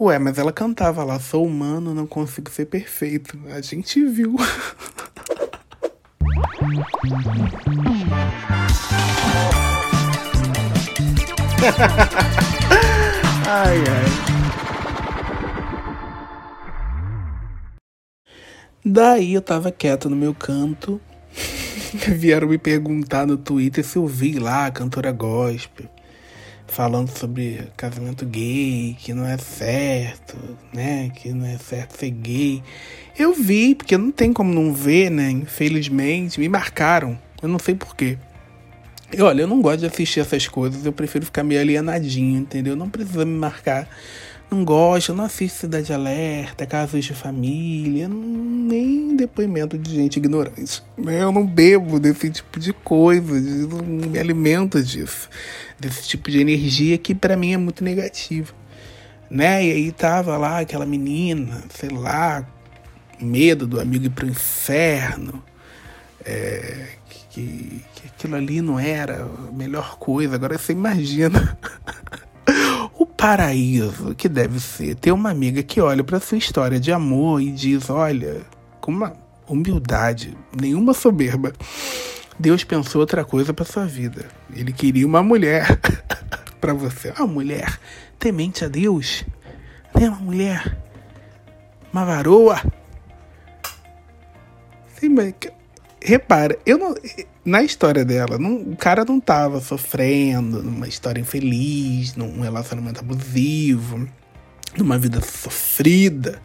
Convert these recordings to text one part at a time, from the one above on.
Ué, mas ela cantava lá, sou humano, não consigo ser perfeito. A gente viu. ai, ai. Daí eu tava quieto no meu canto. Vieram me perguntar no Twitter se eu vi lá a cantora gospel falando sobre casamento gay, que não é certo, né? Que não é certo ser gay. Eu vi, porque não tem como não ver, né? Infelizmente, me marcaram. Eu não sei porquê. E olha, eu não gosto de assistir essas coisas, eu prefiro ficar meio alienadinho, entendeu? Não precisa me marcar. Não gosto, não assisto Cidade Alerta, Casos de Família, nem depoimento de gente ignorante. Eu não bebo desse tipo de coisa, não me alimento disso desse tipo de energia que para mim é muito negativa. Né? E aí tava lá aquela menina, sei lá, medo do amigo ir pro inferno, é, que, que aquilo ali não era a melhor coisa. Agora você imagina paraíso que deve ser ter uma amiga que olha para sua história de amor e diz: olha, com uma humildade, nenhuma soberba. Deus pensou outra coisa para sua vida. Ele queria uma mulher para você. Uma mulher temente a Deus. Né? Uma mulher. Uma varoa. Sim, mas repara, eu não, na história dela, não, o cara não tava sofrendo numa história infeliz, num relacionamento abusivo, numa vida sofrida.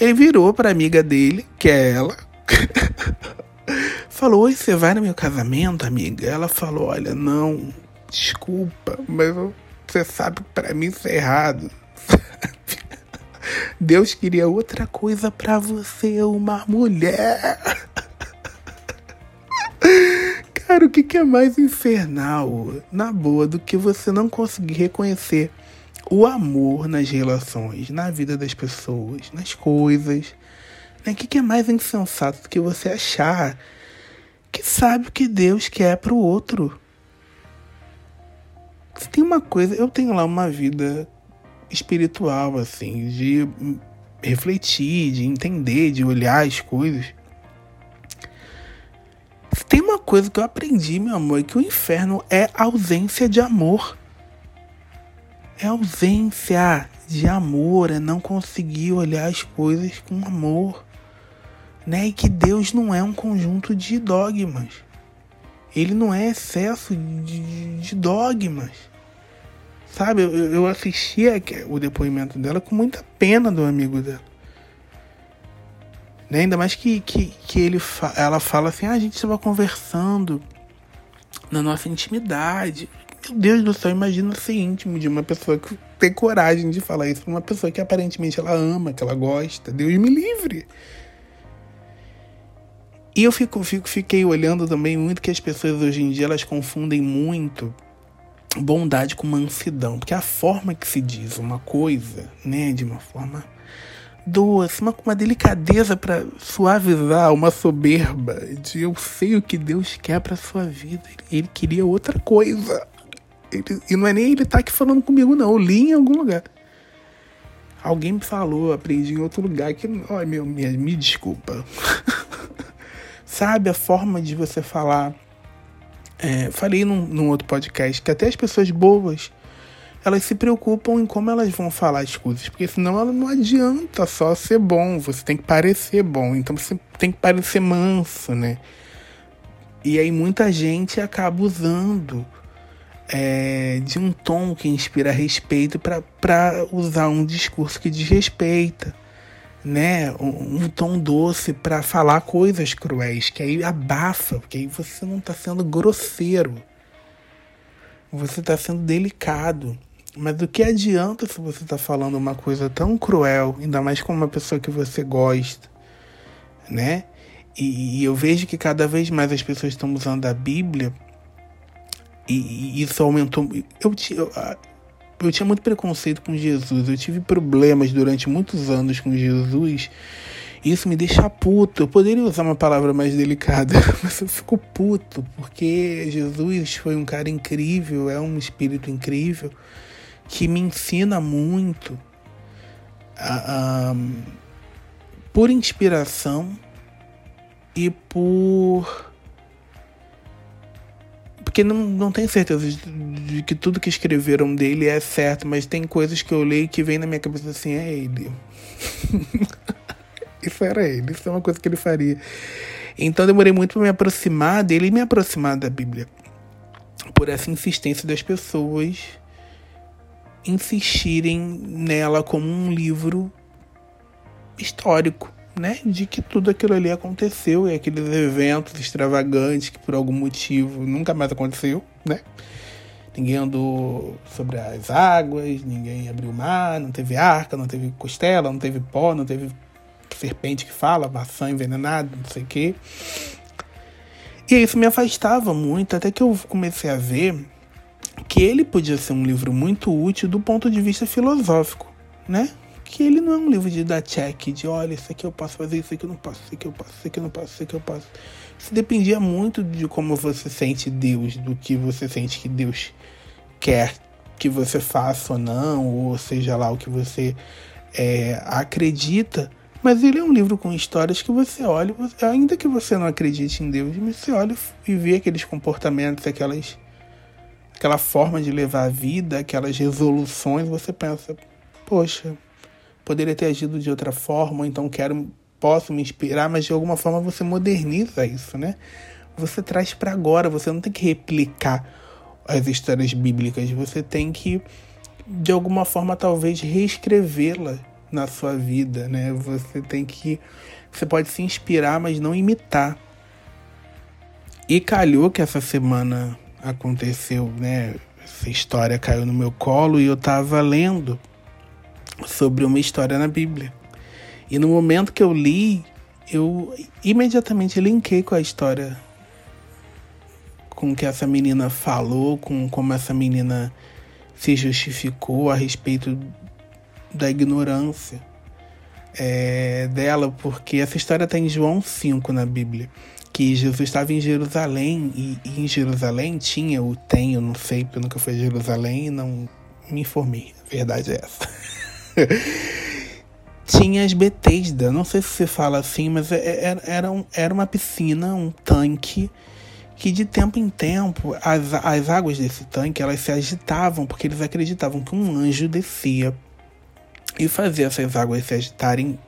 Ele virou para amiga dele, que é ela, Falou: Oi, você vai no meu casamento, amiga? Ela falou: Olha, não, desculpa, mas você sabe que pra mim isso é errado. Deus queria outra coisa para você, uma mulher. Cara, o que, que é mais infernal, na boa, do que você não conseguir reconhecer o amor nas relações, na vida das pessoas, nas coisas? Né? O que, que é mais insensato do que você achar que sabe o que Deus quer para o outro. Se tem uma coisa, eu tenho lá uma vida espiritual, assim, de refletir, de entender, de olhar as coisas. Tem uma coisa que eu aprendi, meu amor, é que o inferno é ausência de amor. É ausência de amor, é não conseguir olhar as coisas com amor né? E que Deus não é um conjunto de dogmas. Ele não é excesso de, de dogmas. Sabe, eu, eu assisti o depoimento dela com muita pena do amigo dela. Né? Ainda mais que, que, que ele fa ela fala assim: ah, a gente estava conversando na nossa intimidade. Meu Deus do céu, imagina ser íntimo de uma pessoa que tem coragem de falar isso pra uma pessoa que aparentemente ela ama, que ela gosta. Deus me livre. E eu fico, fico, fiquei olhando também muito que as pessoas hoje em dia elas confundem muito bondade com mansidão, porque a forma que se diz uma coisa, né, de uma forma doce, uma, uma delicadeza para suavizar uma soberba de eu sei o que Deus quer para sua vida. Ele, ele queria outra coisa. Ele, e não é nem ele tá aqui falando comigo, não. Eu li em algum lugar. Alguém me falou, aprendi em outro lugar que. Olha, meu, me, me desculpa. Sabe a forma de você falar? É, falei num, num outro podcast que até as pessoas boas elas se preocupam em como elas vão falar as coisas, porque senão ela não adianta só ser bom, você tem que parecer bom, então você tem que parecer manso, né? E aí muita gente acaba usando é, de um tom que inspira respeito para usar um discurso que desrespeita né, um, um tom doce para falar coisas cruéis, que aí abafa, porque aí você não está sendo grosseiro. Você está sendo delicado. Mas o que adianta se você está falando uma coisa tão cruel, ainda mais com uma pessoa que você gosta, né? E, e eu vejo que cada vez mais as pessoas estão usando a Bíblia e, e isso aumentou. Eu, eu, eu tinha muito preconceito com Jesus. Eu tive problemas durante muitos anos com Jesus. Isso me deixa puto. Eu poderia usar uma palavra mais delicada, mas eu fico puto, porque Jesus foi um cara incrível, é um espírito incrível, que me ensina muito, por inspiração e por. Porque não, não tenho certeza de, de, que tudo que escreveram dele é certo, mas tem coisas que eu leio que vem na minha cabeça assim: é ele. isso era ele, isso é uma coisa que ele faria. Então demorei muito para me aproximar dele e me aproximar da Bíblia. Por essa insistência das pessoas insistirem nela como um livro histórico, né? De que tudo aquilo ali aconteceu e aqueles eventos extravagantes que por algum motivo nunca mais aconteceu, né? Ninguém andou sobre as águas, ninguém abriu o mar, não teve arca, não teve costela, não teve pó, não teve serpente que fala, maçã envenenada, não sei o quê. E isso me afastava muito, até que eu comecei a ver que ele podia ser um livro muito útil do ponto de vista filosófico, né? Que ele não é um livro de dar check, de olha, isso aqui eu posso fazer, isso aqui eu não posso, isso aqui eu posso, isso aqui eu não posso, isso aqui eu posso. Isso dependia muito de como você sente Deus, do que você sente que Deus quer que você faça ou não, ou seja lá o que você é, acredita. Mas ele é um livro com histórias que você olha, ainda que você não acredite em Deus, você olha e vê aqueles comportamentos, aquelas, aquela forma de levar a vida, aquelas resoluções, você pensa, poxa, poderia ter agido de outra forma, então quero, posso me inspirar, mas de alguma forma você moderniza isso, né? Você traz para agora, você não tem que replicar as histórias bíblicas, você tem que de alguma forma talvez reescrevê-la na sua vida, né? Você tem que. Você pode se inspirar, mas não imitar. E calhou que essa semana aconteceu, né? Essa história caiu no meu colo e eu tava lendo sobre uma história na Bíblia. E no momento que eu li, eu imediatamente linkei com a história com que essa menina falou, com como essa menina se justificou a respeito da ignorância é, dela, porque essa história está em João 5 na Bíblia. Que Jesus estava em Jerusalém e, e em Jerusalém tinha, ou tem, eu não sei, porque eu nunca fui a Jerusalém e não me informei. A verdade é essa. tinha as Betesda, não sei se você fala assim, mas era, é, é, era, um, era uma piscina, um tanque que de tempo em tempo as, as águas desse tanque elas se agitavam porque eles acreditavam que um anjo descia e fazer essas águas se agitarem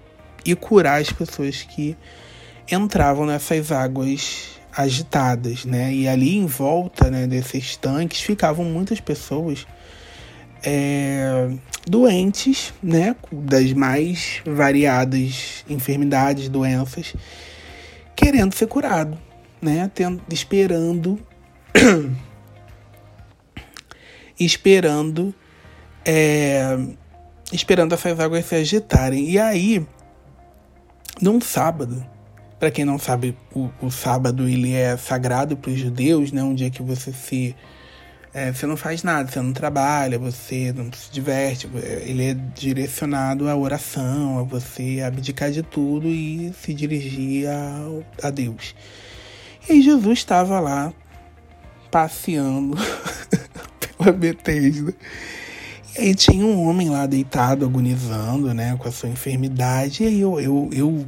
e curar as pessoas que entravam nessas águas agitadas, né? E ali em volta né, desses tanques ficavam muitas pessoas é, doentes, né? Das mais variadas enfermidades, doenças, querendo ser curado, né? Tendo, esperando, esperando é, esperando essas águas se agitarem. E aí, num sábado, para quem não sabe, o, o, sábado ele é sagrado para os judeus, né? Um dia que você se é, você não faz nada, você não trabalha, você não se diverte. Ele é direcionado à oração, a você abdicar de tudo e se dirigir a, a Deus. E Jesus estava lá passeando pela Betesda e aí tinha um homem lá deitado, agonizando, né, com a sua enfermidade. E aí eu, eu, eu,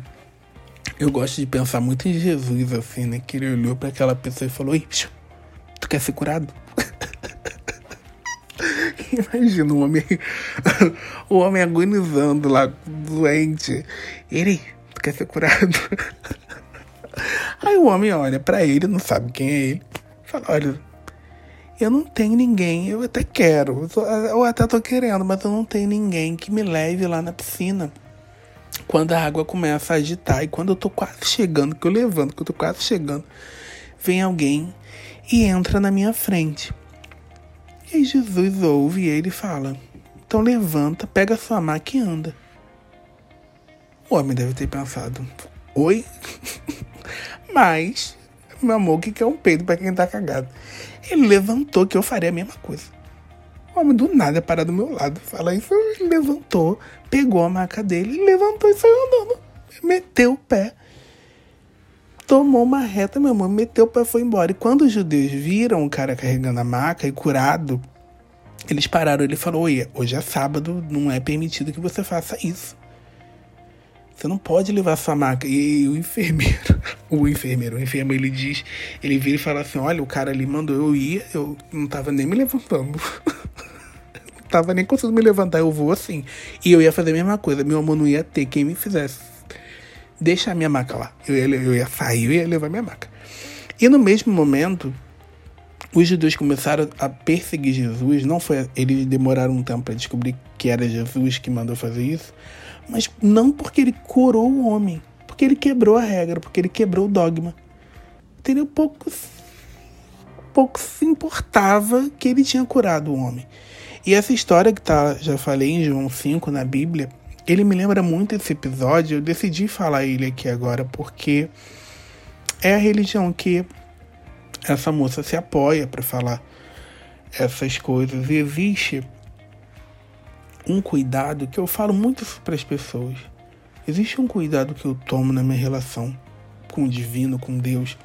eu gosto de pensar muito em Jesus, assim, né? Que ele olhou para aquela pessoa e falou: Ei, tu quer ser curado? Imagina o homem, o homem agonizando lá, doente. Ele, tu quer ser curado? Aí o homem olha para ele, não sabe quem é ele. Fala: Olha, eu não tenho ninguém, eu até quero, eu até tô querendo, mas eu não tenho ninguém que me leve lá na piscina. Quando a água começa a agitar e quando eu tô quase chegando, que eu levanto, que eu tô quase chegando, vem alguém e entra na minha frente. E aí Jesus ouve e ele fala: Então levanta, pega sua maca e anda. O homem deve ter pensado: Oi? Mas, meu amor, o que é um peido para quem tá cagado? Ele levantou que eu faria a mesma coisa. O homem do nada parar do meu lado. Fala isso, levantou, pegou a maca dele, levantou e saiu andando. Meteu o pé. Tomou uma reta, meu irmão, meteu o pé e foi embora. E quando os judeus viram o cara carregando a maca e curado, Eles pararam, ele falou: Oi, hoje é sábado, não é permitido que você faça isso. Você não pode levar sua maca. E o enfermeiro, o enfermeiro, o enfermeiro, ele diz, ele vira e fala assim: Olha, o cara ali mandou eu ir, eu não tava nem me levantando. tava nem conseguindo me levantar, eu vou assim. E eu ia fazer a mesma coisa, meu amor não ia ter quem me fizesse deixar minha maca lá. Eu ia, eu ia sair, eu ia levar minha maca. E no mesmo momento, os judeus começaram a perseguir Jesus. Não foi, eles demoraram um tempo para descobrir que era Jesus que mandou fazer isso, mas não porque ele curou o homem, porque ele quebrou a regra, porque ele quebrou o dogma. Entendeu? Pouco, pouco se importava que ele tinha curado o homem. E essa história que tá, já falei em João 5 na Bíblia, ele me lembra muito esse episódio. Eu decidi falar ele aqui agora porque é a religião que essa moça se apoia para falar essas coisas. E existe um cuidado que eu falo muito para as pessoas. Existe um cuidado que eu tomo na minha relação com o divino, com Deus,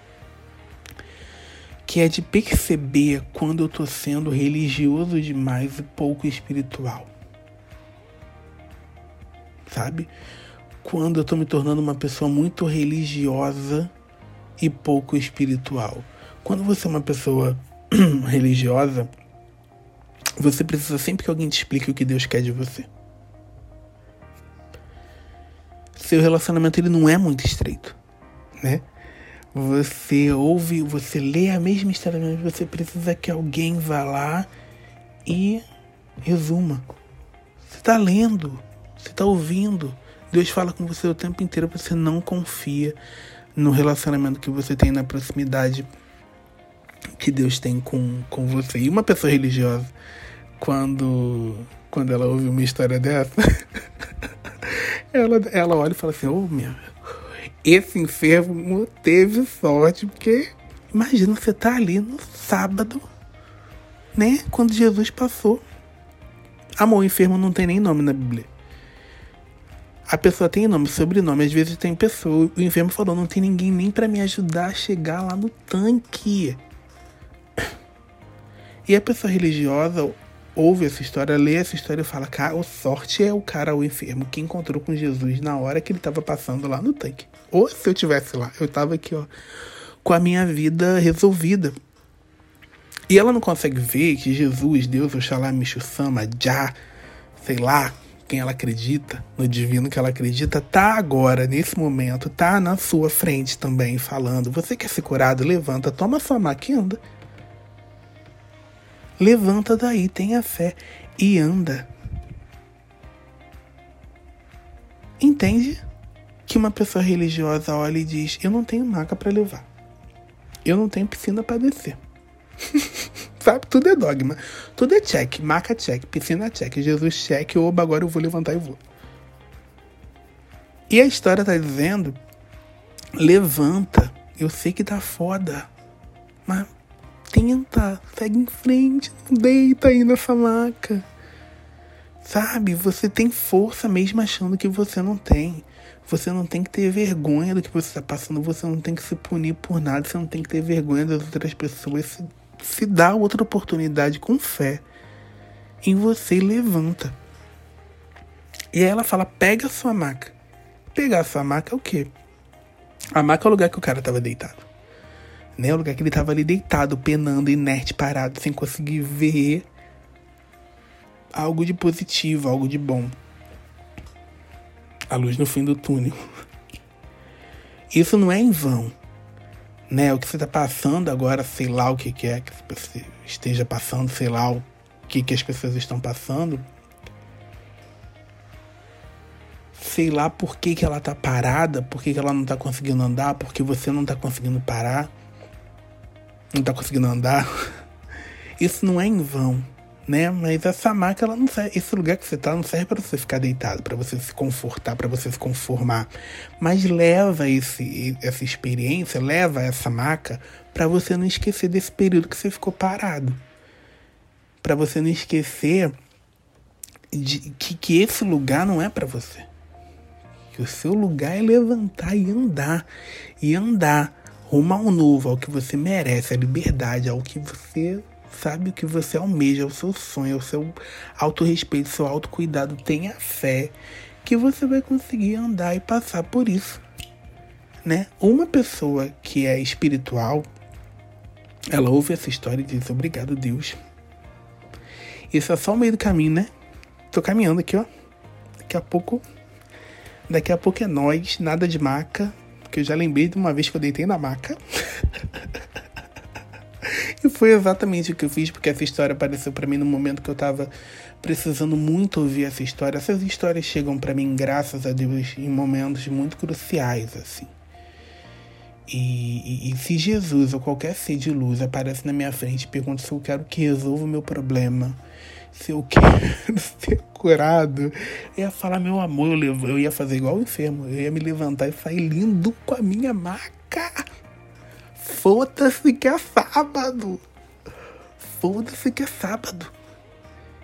que é de perceber quando eu estou sendo religioso demais e pouco espiritual. Sabe? Quando eu estou me tornando uma pessoa muito religiosa e pouco espiritual. Quando você é uma pessoa religiosa, você precisa sempre que alguém te explique o que Deus quer de você. Seu relacionamento ele não é muito estreito, né? Você ouve, você lê a mesma história, mas você precisa que alguém vá lá e resuma. Você está lendo, você está ouvindo. Deus fala com você o tempo inteiro, você não confia no relacionamento que você tem na proximidade que Deus tem com, com você. E uma pessoa religiosa, quando, quando ela ouve uma história dessa, ela, ela olha e fala assim: Ô oh, meu, esse enfermo teve sorte, porque imagina você tá ali no sábado, né? Quando Jesus passou. Amor, o enfermo não tem nem nome na Bíblia. A pessoa tem nome, sobrenome, às vezes tem pessoa. O enfermo falou: não tem ninguém nem para me ajudar a chegar lá no tanque. E a pessoa religiosa ouve essa história, lê essa história e fala: cara, sorte é o cara, o enfermo, que encontrou com Jesus na hora que ele estava passando lá no tanque. Ou se eu tivesse lá, eu estava aqui, ó, com a minha vida resolvida. E ela não consegue ver que Jesus, Deus, Oxalá, Michusama, Já, sei lá, quem ela acredita, no divino que ela acredita, tá agora, nesse momento, tá na sua frente também, falando: Você quer ser curado? Levanta, toma sua maca anda. Levanta daí, tenha fé e anda. Entende que uma pessoa religiosa olha e diz: Eu não tenho maca para levar. Eu não tenho piscina para descer. Sabe? Tudo é dogma. Tudo é check. Maca check. Piscina check. Jesus check. Oba, agora eu vou levantar e vou. E a história tá dizendo: Levanta. Eu sei que tá foda. Mas tenta, segue em frente, não deita aí nessa maca. Sabe, você tem força mesmo achando que você não tem. Você não tem que ter vergonha do que você está passando, você não tem que se punir por nada, você não tem que ter vergonha das outras pessoas. Se, se dá outra oportunidade com fé em você e levanta. E aí ela fala: pega a sua maca. Pegar a sua maca é o quê? A maca é o lugar que o cara estava deitado né? O lugar que ele tava ali deitado, penando, inerte, parado, sem conseguir ver algo de positivo, algo de bom. A luz no fim do túnel. Isso não é em vão. Né? O que você está passando agora, sei lá o que, que é que você esteja passando, sei lá o que, que as pessoas estão passando. Sei lá por que, que ela tá parada, por que, que ela não tá conseguindo andar, porque você não tá conseguindo parar não tá conseguindo andar, isso não é em vão, né? Mas essa maca, ela não serve, esse lugar que você tá não serve para você ficar deitado, para você se confortar, para você se conformar. Mas leva esse, essa experiência, leva essa maca para você não esquecer desse período que você ficou parado. Para você não esquecer de que, que esse lugar não é para você. Que o seu lugar é levantar e andar. E andar rumo ao novo, ao que você merece, a liberdade, ao que você sabe? O que você almeja, o seu sonho, o seu autorrespeito, o seu autocuidado. Tenha fé que você vai conseguir andar e passar por isso, né? Uma pessoa que é espiritual, ela ouve essa história e diz: Obrigado, Deus. Isso é só o meio do caminho, né? Tô caminhando aqui, ó. Daqui a pouco. Daqui a pouco é nós, nada de maca. Porque eu já lembrei de uma vez que eu deitei na maca. e foi exatamente o que eu fiz, porque essa história apareceu para mim no momento que eu tava precisando muito ouvir essa história. Essas histórias chegam para mim, graças a Deus, em momentos muito cruciais, assim. E, e, e, se Jesus ou qualquer ser de luz aparece na minha frente e pergunta se eu quero que resolva o meu problema, se eu quero ser curado, eu ia falar, meu amor, eu, ia fazer igual o enfermo, eu ia me levantar e sair lindo com a minha maca. Foda-se que é sábado. Foda-se que é sábado.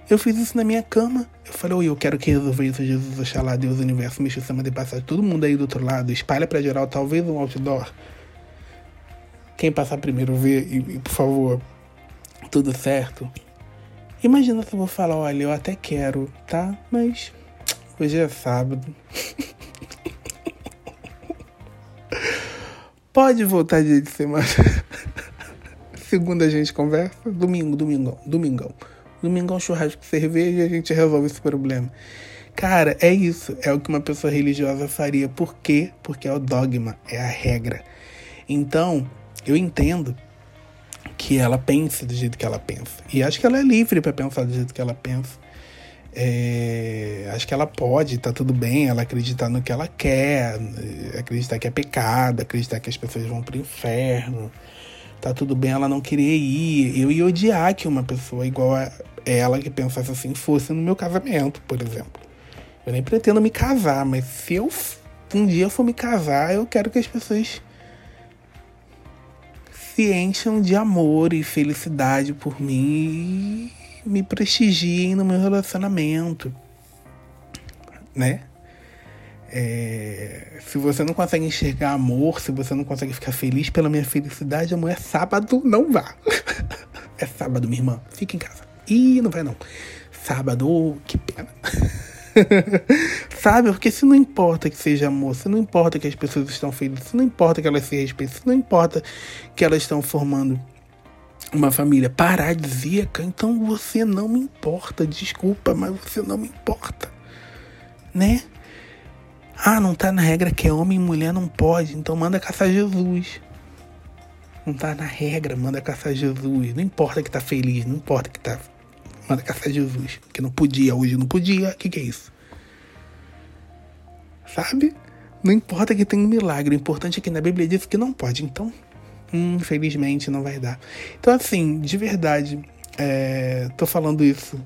Eu fiz isso na minha cama. Eu falei, oi, eu quero que resolva isso, Jesus, Oxalá, Deus, Universo, me chama de passagem. Todo mundo aí do outro lado, espalha para geral, talvez um outdoor. Quem passar primeiro vê e, e, por favor, tudo certo. Imagina se eu vou falar, olha, eu até quero, tá? Mas hoje é sábado. Pode voltar dia de semana. Segunda a gente conversa. Domingo, domingão, domingão. Domingão, churrasco de cerveja e a gente resolve esse problema. Cara, é isso. É o que uma pessoa religiosa faria. Por quê? Porque é o dogma, é a regra. Então, eu entendo que ela pense do jeito que ela pensa. E acho que ela é livre para pensar do jeito que ela pensa. É, acho que ela pode, tá tudo bem, ela acreditar no que ela quer, acreditar que é pecado, acreditar que as pessoas vão pro inferno. Tá tudo bem ela não querer ir. Eu ia odiar que uma pessoa igual a ela que pensasse assim fosse no meu casamento, por exemplo. Eu nem pretendo me casar, mas se eu um dia for me casar, eu quero que as pessoas se encham de amor e felicidade por mim e me prestigiem no meu relacionamento, né? É, se você não consegue enxergar amor, se você não consegue ficar feliz pela minha felicidade, amor, é sábado, não vá. é sábado, minha irmã. Fica em casa. Ih, não vai não. Sábado, que pena. Sabe? Porque se não importa que seja amor, se não importa que as pessoas estão felizes, se não importa que elas se respeitem, se não importa que elas estão formando uma família paradisíaca, então você não me importa. Desculpa, mas você não me importa. Né? Ah, não tá na regra que é homem e mulher não pode, então manda caçar Jesus. Não tá na regra, manda caçar Jesus. Não importa que tá feliz, não importa que tá manda caçar Jesus. Que não podia, hoje não podia. O que, que é isso? Sabe? Não importa que tenha um milagre. O importante é que na Bíblia diz que não pode. Então, infelizmente, não vai dar. Então, assim, de verdade, é, tô falando isso.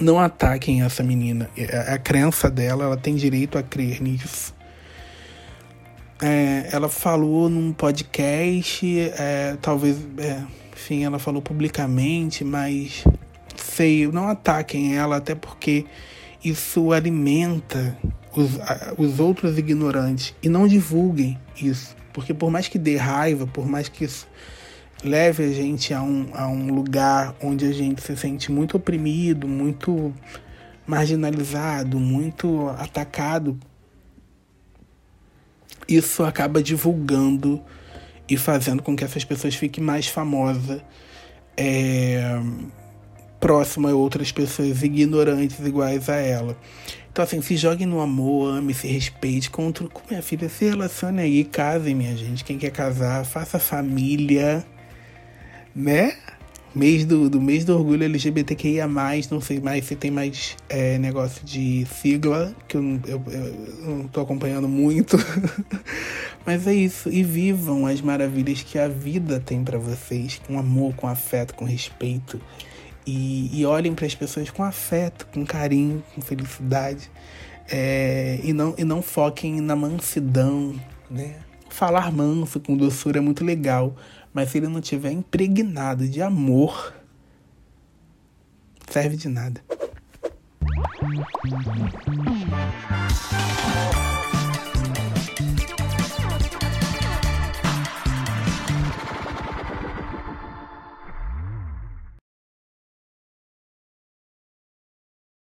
Não ataquem essa menina. A, é, a crença dela, ela tem direito a crer nisso. É, ela falou num podcast, é, talvez, é, enfim, ela falou publicamente, mas feio, não ataquem ela, até porque isso alimenta os, os outros ignorantes e não divulguem isso, porque por mais que dê raiva, por mais que isso leve a gente a um, a um lugar onde a gente se sente muito oprimido, muito marginalizado, muito atacado, isso acaba divulgando e fazendo com que essas pessoas fiquem mais famosas. É, próxima a outras pessoas ignorantes iguais a ela. Então, assim, se jogue no amor, ame, se respeite. Com, com minha filha, se relacione aí, casem, minha gente. Quem quer casar, faça família, né? Mês do, do mês do orgulho LGBTQIA, não sei mais se tem mais é, negócio de sigla, que eu, eu, eu não tô acompanhando muito. Mas é isso. E vivam as maravilhas que a vida tem para vocês, com amor, com afeto, com respeito. E, e olhem para as pessoas com afeto, com carinho, com felicidade. É, e, não, e não foquem na mansidão, né? Falar manso, com doçura é muito legal, mas se ele não tiver impregnado de amor, serve de nada.